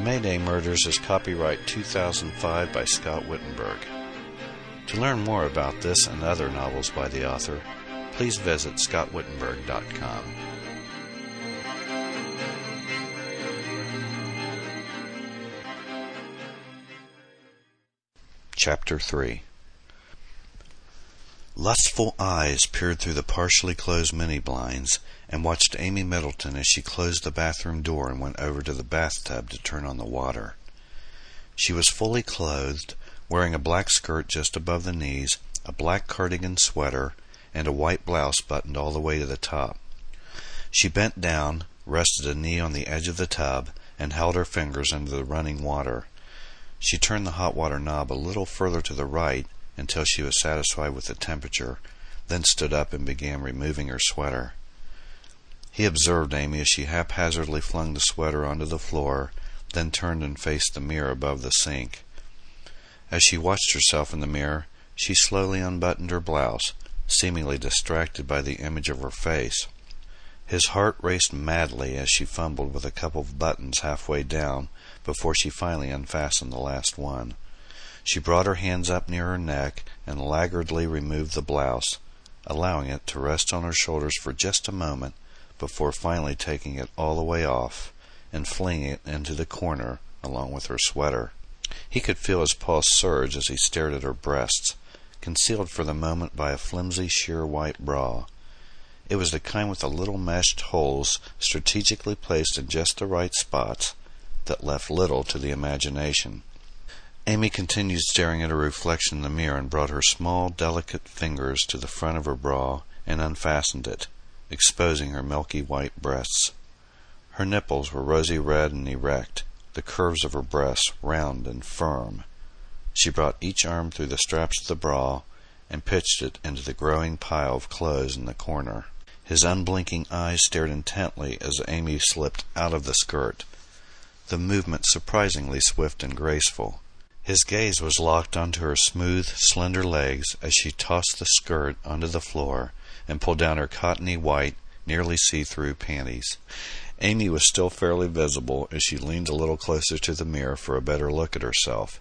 The May Day Murders is copyright 2005 by Scott Wittenburg. To learn more about this and other novels by the author, please visit scottwittenburg.com. Chapter 3 Lustful eyes peered through the partially closed mini blinds and watched Amy Middleton as she closed the bathroom door and went over to the bathtub to turn on the water. She was fully clothed, wearing a black skirt just above the knees, a black cardigan sweater, and a white blouse buttoned all the way to the top. She bent down, rested a knee on the edge of the tub, and held her fingers under the running water. She turned the hot water knob a little further to the right until she was satisfied with the temperature, then stood up and began removing her sweater. He observed Amy as she haphazardly flung the sweater onto the floor, then turned and faced the mirror above the sink. As she watched herself in the mirror, she slowly unbuttoned her blouse, seemingly distracted by the image of her face. His heart raced madly as she fumbled with a couple of buttons halfway down before she finally unfastened the last one. She brought her hands up near her neck and laggardly removed the blouse, allowing it to rest on her shoulders for just a moment before finally taking it all the way off and flinging it into the corner along with her sweater. He could feel his pulse surge as he stared at her breasts, concealed for the moment by a flimsy sheer white bra. It was the kind with the little meshed holes strategically placed in just the right spots that left little to the imagination. Amy continued staring at her reflection in the mirror and brought her small, delicate fingers to the front of her bra and unfastened it, exposing her milky white breasts. Her nipples were rosy red and erect, the curves of her breasts round and firm. She brought each arm through the straps of the bra and pitched it into the growing pile of clothes in the corner. His unblinking eyes stared intently as Amy slipped out of the skirt, the movement surprisingly swift and graceful. His gaze was locked onto her smooth, slender legs as she tossed the skirt onto the floor and pulled down her cottony white, nearly see through panties. Amy was still fairly visible as she leaned a little closer to the mirror for a better look at herself.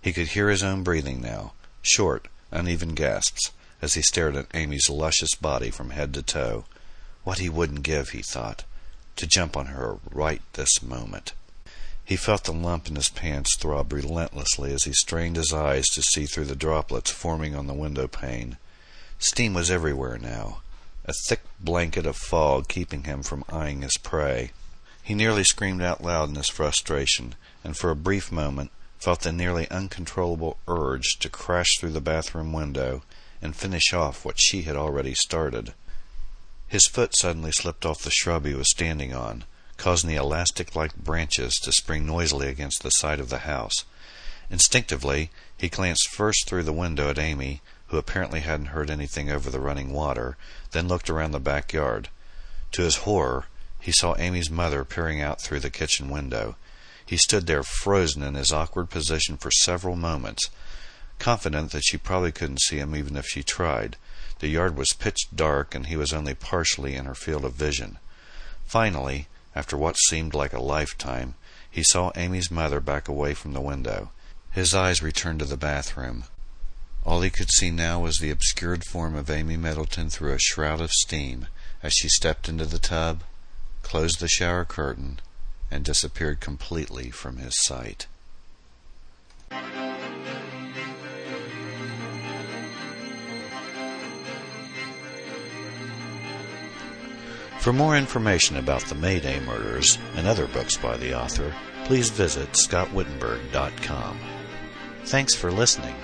He could hear his own breathing now, short, uneven gasps, as he stared at Amy's luscious body from head to toe. What he wouldn't give, he thought, to jump on her right this moment. He felt the lump in his pants throb relentlessly as he strained his eyes to see through the droplets forming on the window pane. Steam was everywhere now, a thick blanket of fog keeping him from eyeing his prey. He nearly screamed out loud in his frustration, and for a brief moment felt the nearly uncontrollable urge to crash through the bathroom window and finish off what she had already started. His foot suddenly slipped off the shrub he was standing on causing the elastic like branches to spring noisily against the side of the house. Instinctively, he glanced first through the window at Amy, who apparently hadn't heard anything over the running water, then looked around the backyard. To his horror, he saw Amy's mother peering out through the kitchen window. He stood there frozen in his awkward position for several moments, confident that she probably couldn't see him even if she tried. The yard was pitch dark, and he was only partially in her field of vision. Finally, after what seemed like a lifetime, he saw Amy's mother back away from the window. His eyes returned to the bathroom. All he could see now was the obscured form of Amy Middleton through a shroud of steam as she stepped into the tub, closed the shower curtain, and disappeared completely from his sight. For more information about the May Day murders and other books by the author, please visit scottwittenburg.com. Thanks for listening.